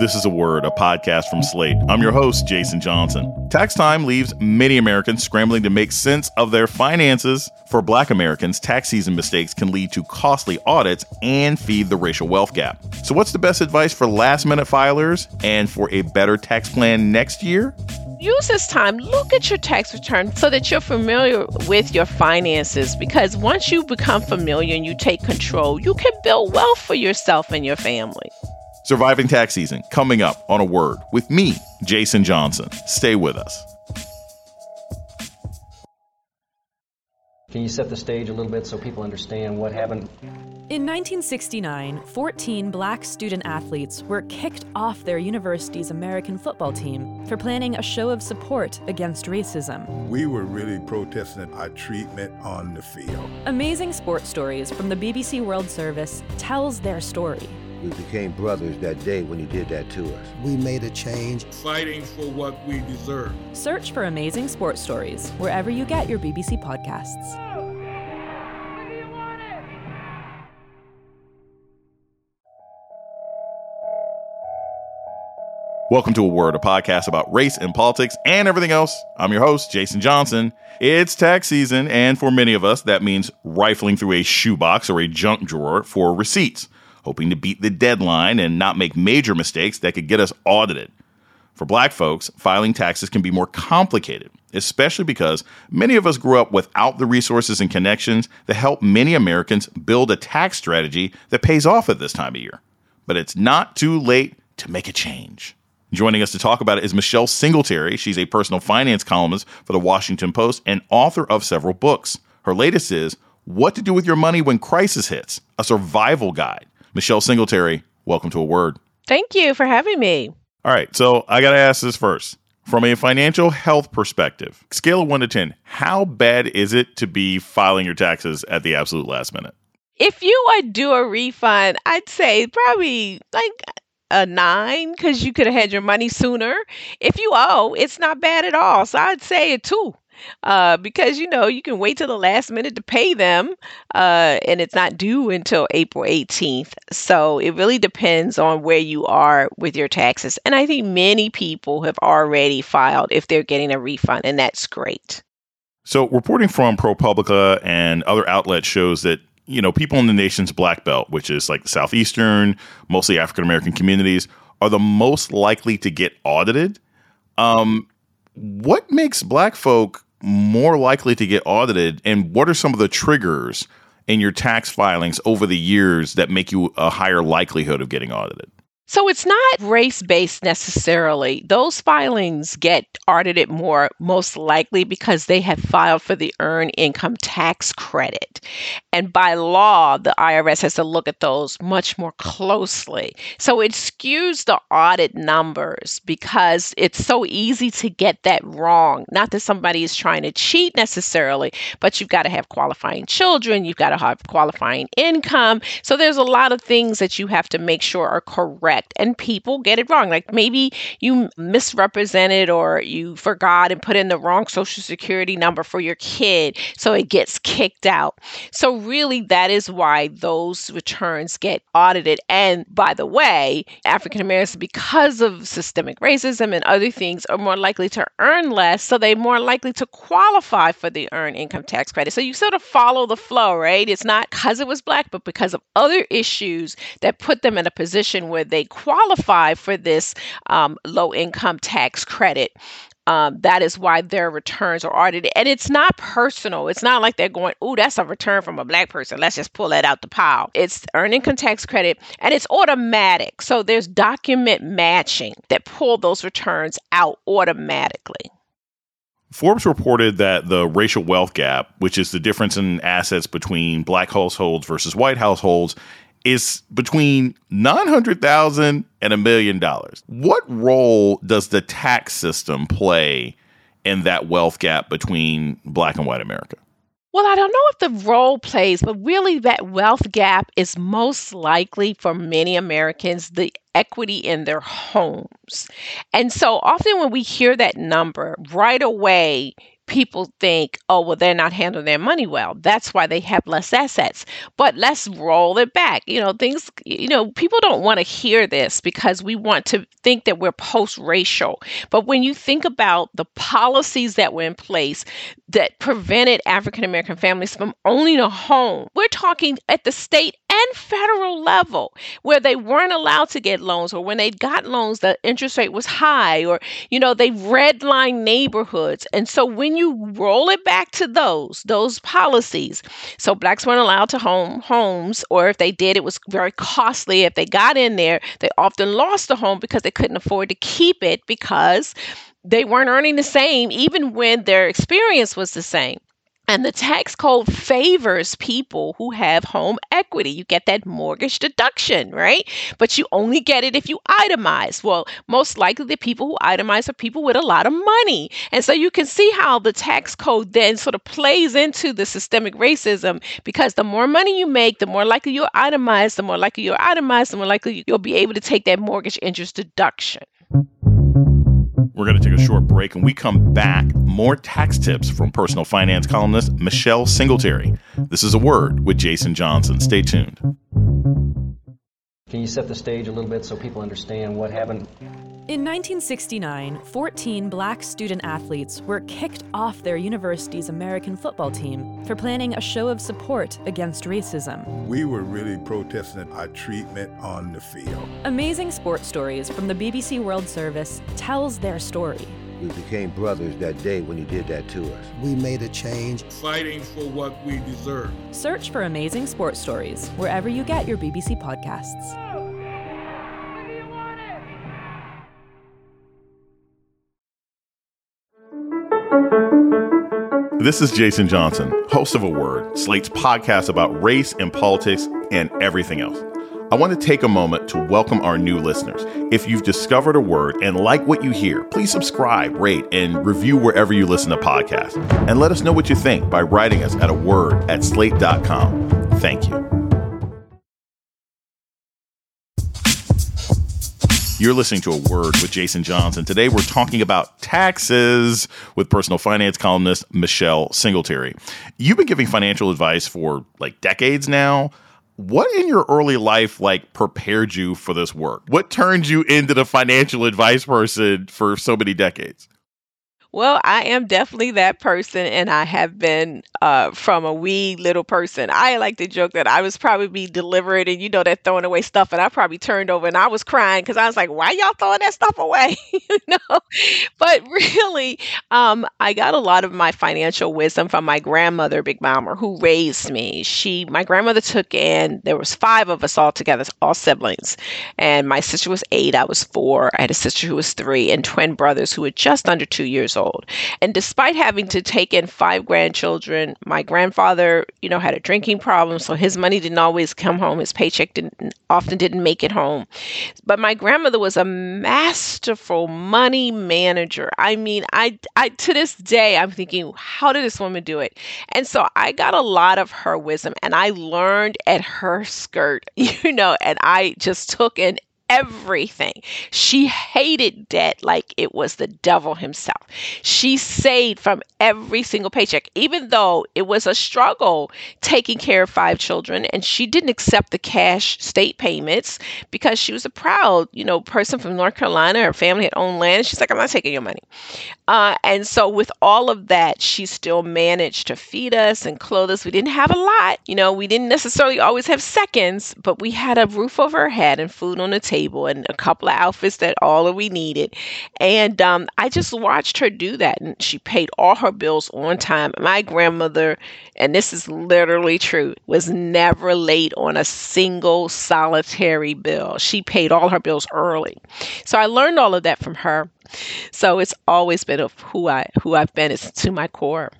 This is a Word, a podcast from Slate. I'm your host, Jason Johnson. Tax time leaves many Americans scrambling to make sense of their finances. For Black Americans, tax season mistakes can lead to costly audits and feed the racial wealth gap. So, what's the best advice for last minute filers and for a better tax plan next year? use this time, look at your tax return so that you're familiar with your finances. Because once you become familiar and you take control, you can build wealth for yourself and your family. Surviving tax season coming up on a word with me, Jason Johnson. Stay with us. Can you set the stage a little bit so people understand what happened? In 1969, 14 black student athletes were kicked off their university's American football team for planning a show of support against racism. We were really protesting our treatment on the field. Amazing Sports Stories from the BBC World Service tells their story. We became brothers that day when you did that to us. We made a change. Fighting for what we deserve. Search for Amazing Sports Stories wherever you get your BBC podcasts. Welcome to A Word, a podcast about race and politics and everything else. I'm your host, Jason Johnson. It's tax season, and for many of us, that means rifling through a shoebox or a junk drawer for receipts, hoping to beat the deadline and not make major mistakes that could get us audited. For black folks, filing taxes can be more complicated, especially because many of us grew up without the resources and connections that help many Americans build a tax strategy that pays off at this time of year. But it's not too late to make a change. Joining us to talk about it is Michelle Singletary. She's a personal finance columnist for the Washington Post and author of several books. Her latest is What to Do with Your Money When Crisis Hits, a survival guide. Michelle Singletary, welcome to a word. Thank you for having me. All right, so I got to ask this first. From a financial health perspective, scale of 1 to 10, how bad is it to be filing your taxes at the absolute last minute? If you would do a refund, I'd say probably like a nine because you could have had your money sooner. If you owe, it's not bad at all. So I'd say a two. Uh, because you know you can wait till the last minute to pay them, uh, and it's not due until April 18th. So it really depends on where you are with your taxes. And I think many people have already filed if they're getting a refund, and that's great. So, reporting from ProPublica and other outlets shows that you know, people in the nation's black belt, which is like the southeastern, mostly African American communities, are the most likely to get audited. Um, what makes black folk more likely to get audited, and what are some of the triggers in your tax filings over the years that make you a higher likelihood of getting audited? So it's not race based necessarily. Those filings get audited more, most likely because they have filed for the earned income tax credit. And by law, the IRS has to look at those much more closely. So it skews the audit numbers because it's so easy to get that wrong. Not that somebody is trying to cheat necessarily, but you've got to have qualifying children, you've got to have qualifying income. So there's a lot of things that you have to make sure are correct correct and people get it wrong. Like maybe you misrepresented or you forgot and put in the wrong social security number for your kid, so it gets kicked out. So, really, that is why those returns get audited. And by the way, African Americans, because of systemic racism and other things, are more likely to earn less, so they're more likely to qualify for the earned income tax credit. So, you sort of follow the flow, right? It's not because it was black, but because of other issues that put them in a position where they qualify for this um, low income tax credit. Um, that is why their returns are audited. And it's not personal. It's not like they're going, oh, that's a return from a black person. Let's just pull that out the pile. It's earned income tax credit and it's automatic. So there's document matching that pull those returns out automatically. Forbes reported that the racial wealth gap, which is the difference in assets between black households versus white households, is between 900,000 and a million dollars. What role does the tax system play in that wealth gap between black and white America? Well, I don't know if the role plays, but really that wealth gap is most likely for many Americans the equity in their homes. And so often when we hear that number, right away, people think, oh, well, they're not handling their money well. That's why they have less assets. But let's roll it back. You know, things, you know, people don't want to hear this because we want to think that we're post racial. But when you think about the policies that were in place that prevented African American families from owning a home, we're talking at the state and federal level where they weren't allowed to get loans or when they got loans the interest rate was high or you know they redlined neighborhoods. And so when you roll it back to those those policies so blacks weren't allowed to home homes or if they did it was very costly. If they got in there they often lost the home because they couldn't afford to keep it because they weren't earning the same even when their experience was the same and the tax code favors people who have home equity. You get that mortgage deduction, right? But you only get it if you itemize. Well, most likely the people who itemize are people with a lot of money. And so you can see how the tax code then sort of plays into the systemic racism because the more money you make, the more likely you're itemized, the more likely you're itemized, the more likely you'll be able to take that mortgage interest deduction. We're going to take a short break and we come back. More tax tips from personal finance columnist Michelle Singletary. This is a word with Jason Johnson. Stay tuned. Can you set the stage a little bit so people understand what happened? In 1969, 14 black student athletes were kicked off their university's American football team for planning a show of support against racism. We were really protesting our treatment on the field. Amazing sports stories from the BBC World Service tells their story. We became brothers that day when you did that to us. We made a change. Fighting for what we deserve. Search for Amazing Sports Stories wherever you get your BBC podcasts. This is Jason Johnson, host of A Word, Slate's podcast about race and politics and everything else. I want to take a moment to welcome our new listeners. If you've discovered a word and like what you hear, please subscribe, rate, and review wherever you listen to podcasts. And let us know what you think by writing us at a word at slate.com. Thank you. You're listening to A Word with Jason Johnson. Today we're talking about taxes with personal finance columnist Michelle Singletary. You've been giving financial advice for like decades now. What in your early life like prepared you for this work? What turned you into the financial advice person for so many decades? Well, I am definitely that person, and I have been uh, from a wee little person. I like to joke that I was probably delivering, and you know, that throwing away stuff, and I probably turned over and I was crying because I was like, "Why y'all throwing that stuff away?" you know. But really, um, I got a lot of my financial wisdom from my grandmother, Big Mama, who raised me. She, my grandmother, took in. There was five of us all together, all siblings, and my sister was eight. I was four. I had a sister who was three, and twin brothers who were just under two years old old. And despite having to take in five grandchildren, my grandfather, you know, had a drinking problem, so his money didn't always come home. His paycheck didn't often didn't make it home. But my grandmother was a masterful money manager. I mean, I I to this day I'm thinking, how did this woman do it? And so I got a lot of her wisdom and I learned at her skirt, you know, and I just took in everything. She hated debt like it was the devil himself. She saved from every single paycheck, even though it was a struggle taking care of five children. And she didn't accept the cash state payments because she was a proud, you know, person from North Carolina. Her family had owned land. She's like, I'm not taking your money. Uh, and so, with all of that, she still managed to feed us and clothe us. We didn't have a lot, you know, we didn't necessarily always have seconds, but we had a roof over our head and food on the table table and a couple of outfits that all of we needed. And um, I just watched her do that. And she paid all her bills on time. My grandmother, and this is literally true, was never late on a single solitary bill. She paid all her bills early. So I learned all of that from her. So it's always been of who I who I've been. It's to my core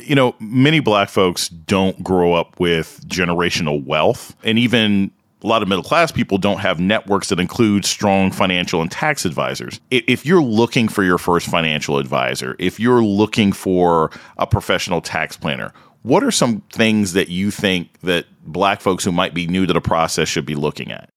you know, many black folks don't grow up with generational wealth. And even a lot of middle class people don't have networks that include strong financial and tax advisors. If you're looking for your first financial advisor, if you're looking for a professional tax planner, what are some things that you think that black folks who might be new to the process should be looking at?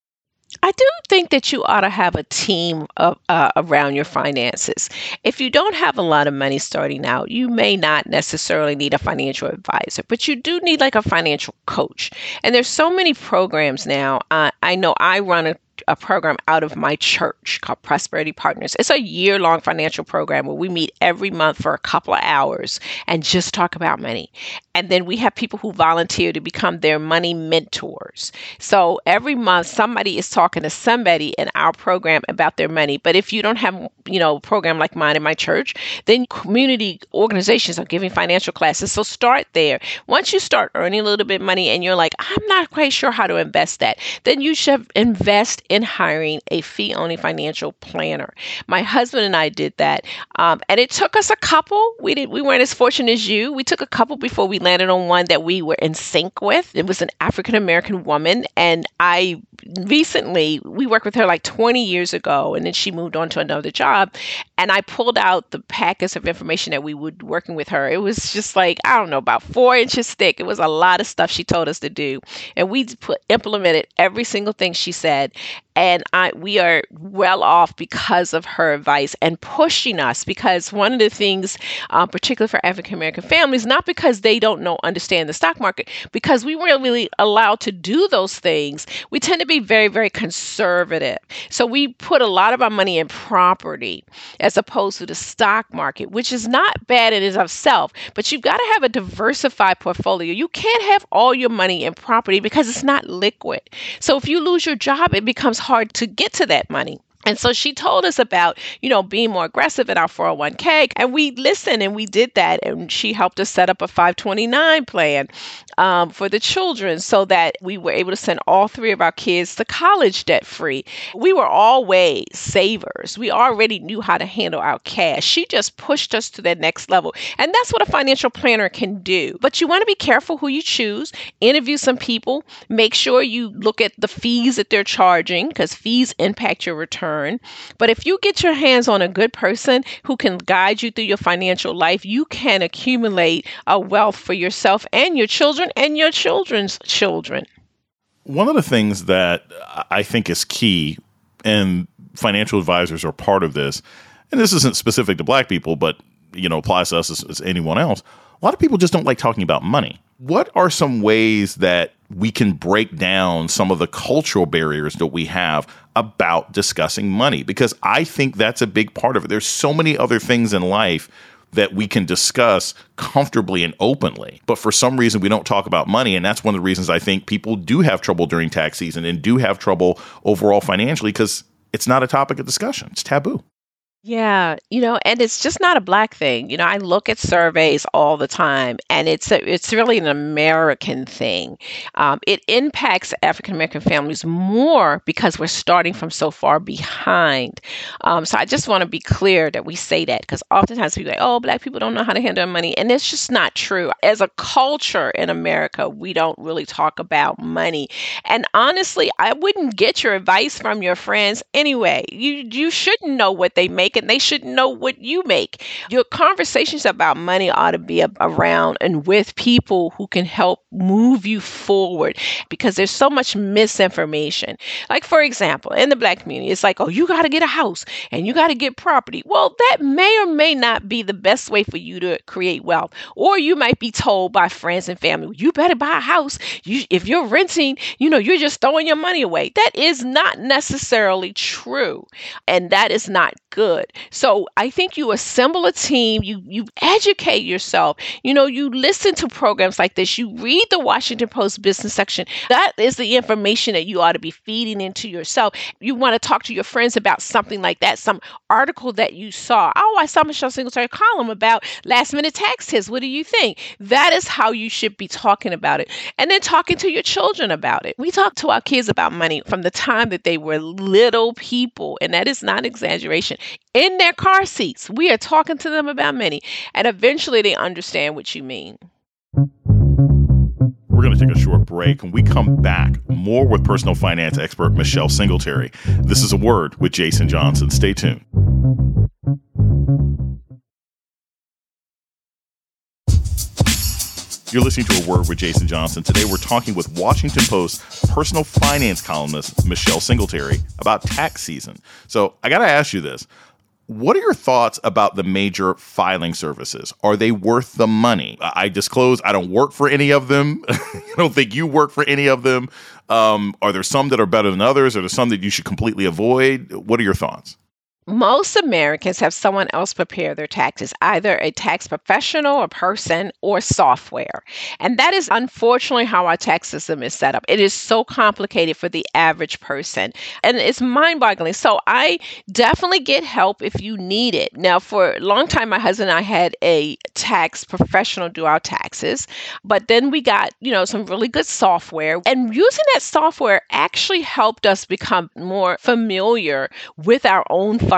I do think that you ought to have a team of, uh, around your finances. If you don't have a lot of money starting out, you may not necessarily need a financial advisor, but you do need like a financial coach. And there's so many programs now. Uh, I know I run a a program out of my church called Prosperity Partners. It's a year long financial program where we meet every month for a couple of hours and just talk about money. And then we have people who volunteer to become their money mentors. So every month, somebody is talking to somebody in our program about their money. But if you don't have, you know, a program like mine in my church, then community organizations are giving financial classes. So start there. Once you start earning a little bit of money and you're like, I'm not quite sure how to invest that, then you should invest in hiring a fee only financial planner. My husband and I did that. Um, and it took us a couple. We did we weren't as fortunate as you. We took a couple before we landed on one that we were in sync with. It was an African American woman. And I recently we worked with her like 20 years ago and then she moved on to another job. And I pulled out the packets of information that we would working with her. It was just like, I don't know, about four inches thick. It was a lot of stuff she told us to do. And we put implemented every single thing she said and I, we are well off because of her advice and pushing us. Because one of the things, uh, particularly for African American families, not because they don't know understand the stock market, because we weren't really allowed to do those things. We tend to be very very conservative, so we put a lot of our money in property as opposed to the stock market, which is not bad in itself. But you've got to have a diversified portfolio. You can't have all your money in property because it's not liquid. So if you lose your job, it becomes hard to get to that money. And so she told us about, you know, being more aggressive in our 401k. And we listened and we did that. And she helped us set up a 529 plan um, for the children so that we were able to send all three of our kids to college debt free. We were always savers. We already knew how to handle our cash. She just pushed us to that next level. And that's what a financial planner can do. But you want to be careful who you choose, interview some people, make sure you look at the fees that they're charging because fees impact your return. But if you get your hands on a good person who can guide you through your financial life, you can accumulate a wealth for yourself and your children children and your children's children. One of the things that I think is key, and financial advisors are part of this, and this isn't specific to black people, but you know applies to us as, as anyone else. A lot of people just don't like talking about money. What are some ways that we can break down some of the cultural barriers that we have about discussing money? Because I think that's a big part of it. There's so many other things in life that we can discuss comfortably and openly. But for some reason, we don't talk about money. And that's one of the reasons I think people do have trouble during tax season and do have trouble overall financially because it's not a topic of discussion, it's taboo. Yeah, you know, and it's just not a black thing. You know, I look at surveys all the time, and it's a, it's really an American thing. Um, it impacts African American families more because we're starting from so far behind. Um, so I just want to be clear that we say that because oftentimes people say, "Oh, black people don't know how to handle money," and it's just not true. As a culture in America, we don't really talk about money. And honestly, I wouldn't get your advice from your friends anyway. You you shouldn't know what they make and they should know what you make. Your conversations about money ought to be around and with people who can help move you forward because there's so much misinformation. Like, for example, in the black community, it's like, oh, you got to get a house and you got to get property. Well, that may or may not be the best way for you to create wealth. Or you might be told by friends and family, you better buy a house. You, if you're renting, you know, you're just throwing your money away. That is not necessarily true. And that is not good. So I think you assemble a team, you you educate yourself. You know, you listen to programs like this, you read the Washington Post business section. That is the information that you ought to be feeding into yourself. You want to talk to your friends about something like that, some article that you saw. Oh, I saw Michelle Singletary column about last minute tax tips. What do you think? That is how you should be talking about it. And then talking to your children about it. We talk to our kids about money from the time that they were little people, and that is not exaggeration in their car seats. We are talking to them about money, and eventually they understand what you mean. We're going to take a short break. and we come back, more with personal finance expert Michelle Singletary. This is a word with Jason Johnson. Stay tuned. You're listening to A Word with Jason Johnson. Today we're talking with Washington Post personal finance columnist Michelle Singletary about tax season. So I got to ask you this. What are your thoughts about the major filing services? Are they worth the money? I disclose I don't work for any of them. I don't think you work for any of them. Um, are there some that are better than others? Are there some that you should completely avoid? What are your thoughts? Most Americans have someone else prepare their taxes, either a tax professional, a person, or software. And that is unfortunately how our tax system is set up. It is so complicated for the average person and it's mind boggling. So I definitely get help if you need it. Now, for a long time, my husband and I had a tax professional do our taxes, but then we got, you know, some really good software. And using that software actually helped us become more familiar with our own finances.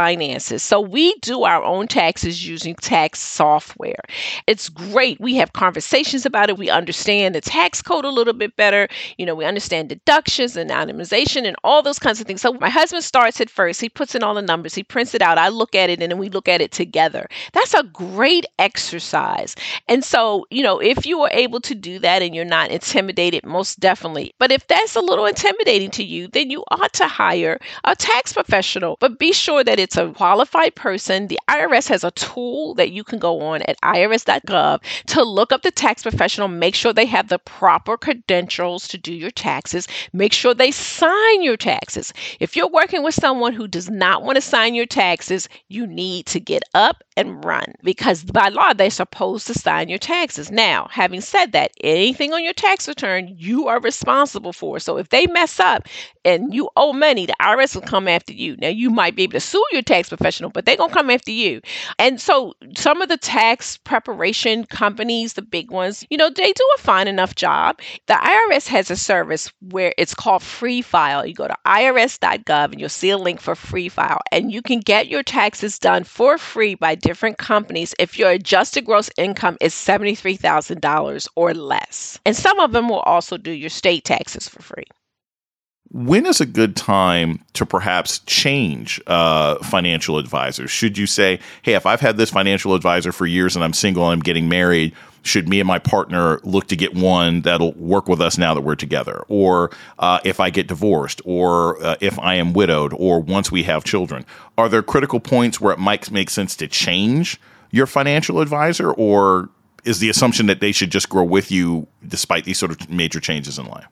So we do our own taxes using tax software. It's great. We have conversations about it. We understand the tax code a little bit better. You know, we understand deductions and itemization and all those kinds of things. So my husband starts it first. He puts in all the numbers. He prints it out. I look at it and then we look at it together. That's a great exercise. And so, you know, if you are able to do that and you're not intimidated, most definitely. But if that's a little intimidating to you, then you ought to hire a tax professional. But be sure that it's it's a qualified person. The IRS has a tool that you can go on at irs.gov to look up the tax professional, make sure they have the proper credentials to do your taxes, make sure they sign your taxes. If you're working with someone who does not want to sign your taxes, you need to get up and run because by law they're supposed to sign your taxes. Now, having said that, anything on your tax return you are responsible for. So if they mess up and you owe money, the IRS will come after you. Now you might be able to sue your tax professional, but they're to come after you. And so some of the tax preparation companies, the big ones, you know, they do a fine enough job. The IRS has a service where it's called Free File. You go to irs.gov and you'll see a link for Free File, and you can get your taxes done for free by different companies if your adjusted gross income is $73,000 or less. And some of them will also do your state taxes for free when is a good time to perhaps change uh, financial advisors? Should you say, hey, if I've had this financial advisor for years and I'm single and I'm getting married, should me and my partner look to get one that'll work with us now that we're together? Or uh, if I get divorced, or uh, if I am widowed, or once we have children? Are there critical points where it might make sense to change your financial advisor? Or is the assumption that they should just grow with you despite these sort of major changes in life?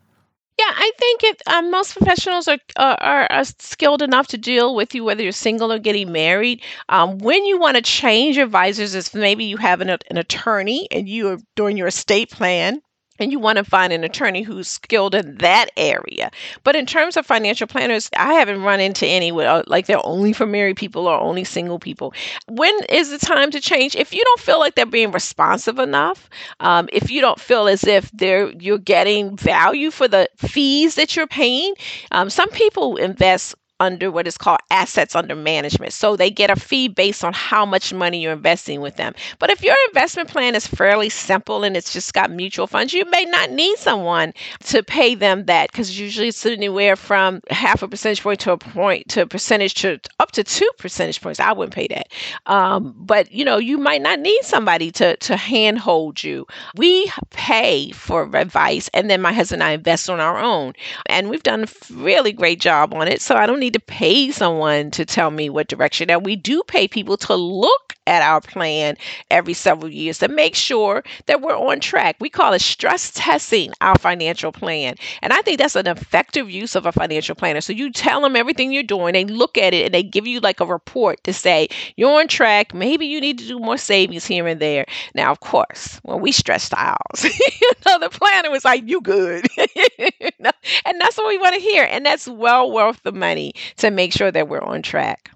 Yeah, I think it. Um, most professionals are, are are skilled enough to deal with you whether you're single or getting married. Um, when you want to change advisors, is maybe you have an, an attorney and you are doing your estate plan and you want to find an attorney who's skilled in that area. But in terms of financial planners, I haven't run into any with uh, like they're only for married people or only single people. When is the time to change? If you don't feel like they're being responsive enough, um, if you don't feel as if they're you're getting value for the fees that you're paying, um, some people invest under what is called assets under management. So they get a fee based on how much money you're investing with them. But if your investment plan is fairly simple and it's just got mutual funds, you may not need someone to pay them that because usually it's anywhere from half a percentage point to a point to a percentage to up to two percentage points. I wouldn't pay that. Um, but you know, you might not need somebody to to handhold you. We pay for advice and then my husband and I invest on our own. And we've done a really great job on it. So I don't need need to pay someone to tell me what direction. Now, we do pay people to look at our plan every several years to make sure that we're on track. We call it stress testing our financial plan. And I think that's an effective use of a financial planner. So you tell them everything you're doing, they look at it and they give you like a report to say, you're on track. Maybe you need to do more savings here and there. Now, of course, when we stressed ours, you know, the planner was like, you good. and that's what we want to hear. And that's well worth the money to make sure that we're on track.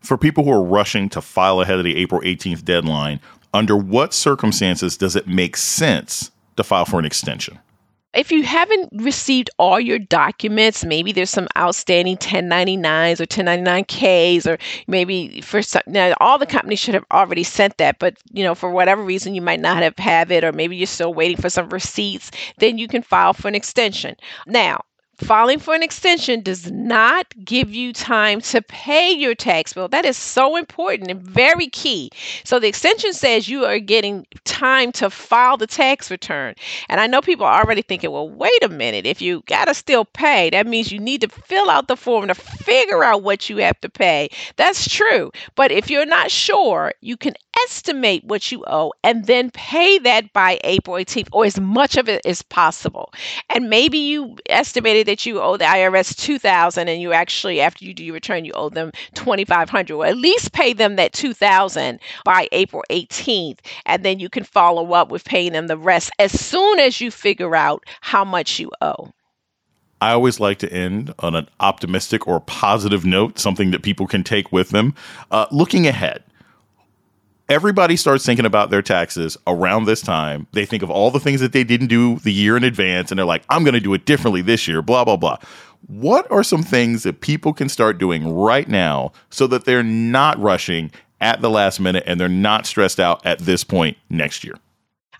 For people who are rushing to file ahead of the April 18th deadline, under what circumstances does it make sense to file for an extension? If you haven't received all your documents, maybe there's some outstanding 1099s or 1099Ks, or maybe for some, now all the companies should have already sent that, but you know for whatever reason you might not have have it, or maybe you're still waiting for some receipts, then you can file for an extension. Now, filing for an extension does not give you time to pay your tax bill. That is so important and very key. So the extension says you are getting time to file the tax return. And I know people are already thinking, well, wait a minute. If you got to still pay, that means you need to fill out the form to figure out what you have to pay. That's true. But if you're not sure, you can estimate what you owe and then pay that by April 18th or as much of it as possible. And maybe you estimated that you owe the IRS 2000 and you actually after you do your return you owe them 2500 or at least pay them that 2000 by April 18th and then you can follow up with paying them the rest as soon as you figure out how much you owe. I always like to end on an optimistic or positive note, something that people can take with them. Uh, looking ahead, everybody starts thinking about their taxes around this time. They think of all the things that they didn't do the year in advance, and they're like, I'm going to do it differently this year, blah, blah, blah. What are some things that people can start doing right now so that they're not rushing at the last minute and they're not stressed out at this point next year?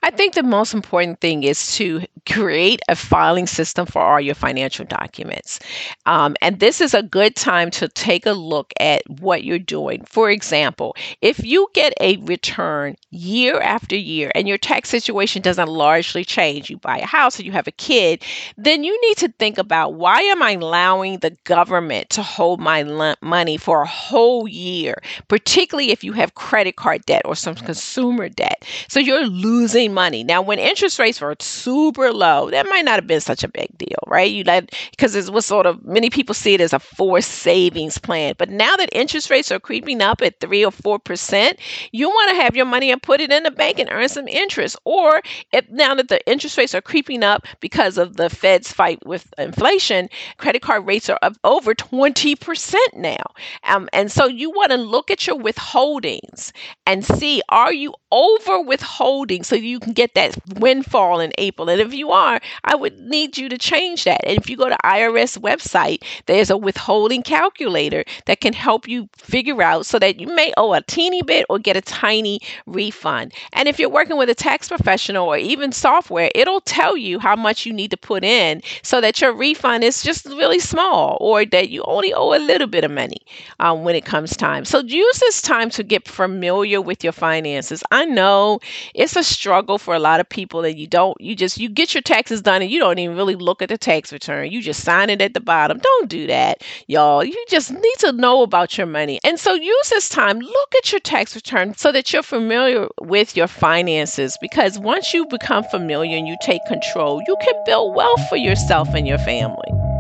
I think the most important thing is to create a filing system for all your financial documents. Um, and this is a good time to take a look at what you're doing. For example, if you get a return year after year and your tax situation doesn't largely change, you buy a house or you have a kid, then you need to think about why am I allowing the government to hold my money for a whole year, particularly if you have credit card debt or some consumer debt. So you're losing money. Now, when interest rates were super low, that might not have been such a big deal, right? You like because it was sort of many people see it as a forced savings plan. But now that interest rates are creeping up at three or four percent, you want to have your money and put it in the bank and earn some interest. Or if now that the interest rates are creeping up because of the Fed's fight with inflation, credit card rates are up over 20% now. Um, and so you want to look at your withholdings and see are you over withholding so you can get that windfall in April. And if you are, I would need you to change that. And if you go to IRS website, there's a withholding calculator that can help you figure out so that you may owe a teeny bit or get a tiny refund. And if you're working with a tax professional or even software, it'll tell you how much you need to put in so that your refund is just really small or that you only owe a little bit of money um, when it comes time. So use this time to get familiar with your finances. I know it's a struggle for a lot of people that you don't, you just, you get your taxes done and you don't even really look at the tax return. You just sign it at the bottom. Don't do that, y'all. You just need to know about your money. And so use this time, look at your tax return so that you're familiar with your finances because once you become familiar and you take control, you can build wealth for yourself and your family.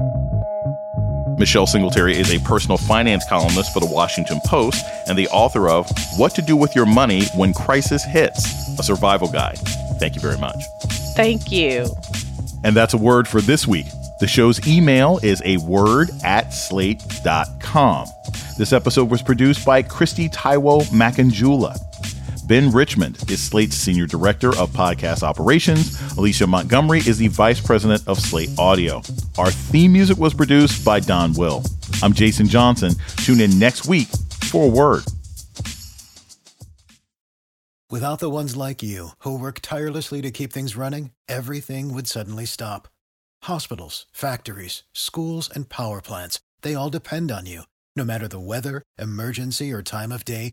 Michelle Singletary is a personal finance columnist for the Washington Post and the author of What to Do with Your Money When Crisis Hits, a survival guide. Thank you very much. Thank you. And that's a word for this week. The show's email is a word at slate.com. This episode was produced by Kristie Taiwo Makanjuola. Ben Richmond is Slate's Senior Director of Podcast Operations. Alicia Montgomery is the Vice President of Slate Audio. Our theme music was produced by Don Will. I'm Jason Johnson. Tune in next week for a word. Without the ones like you, who work tirelessly to keep things running, everything would suddenly stop. Hospitals, factories, schools, and power plants, they all depend on you. No matter the weather, emergency, or time of day,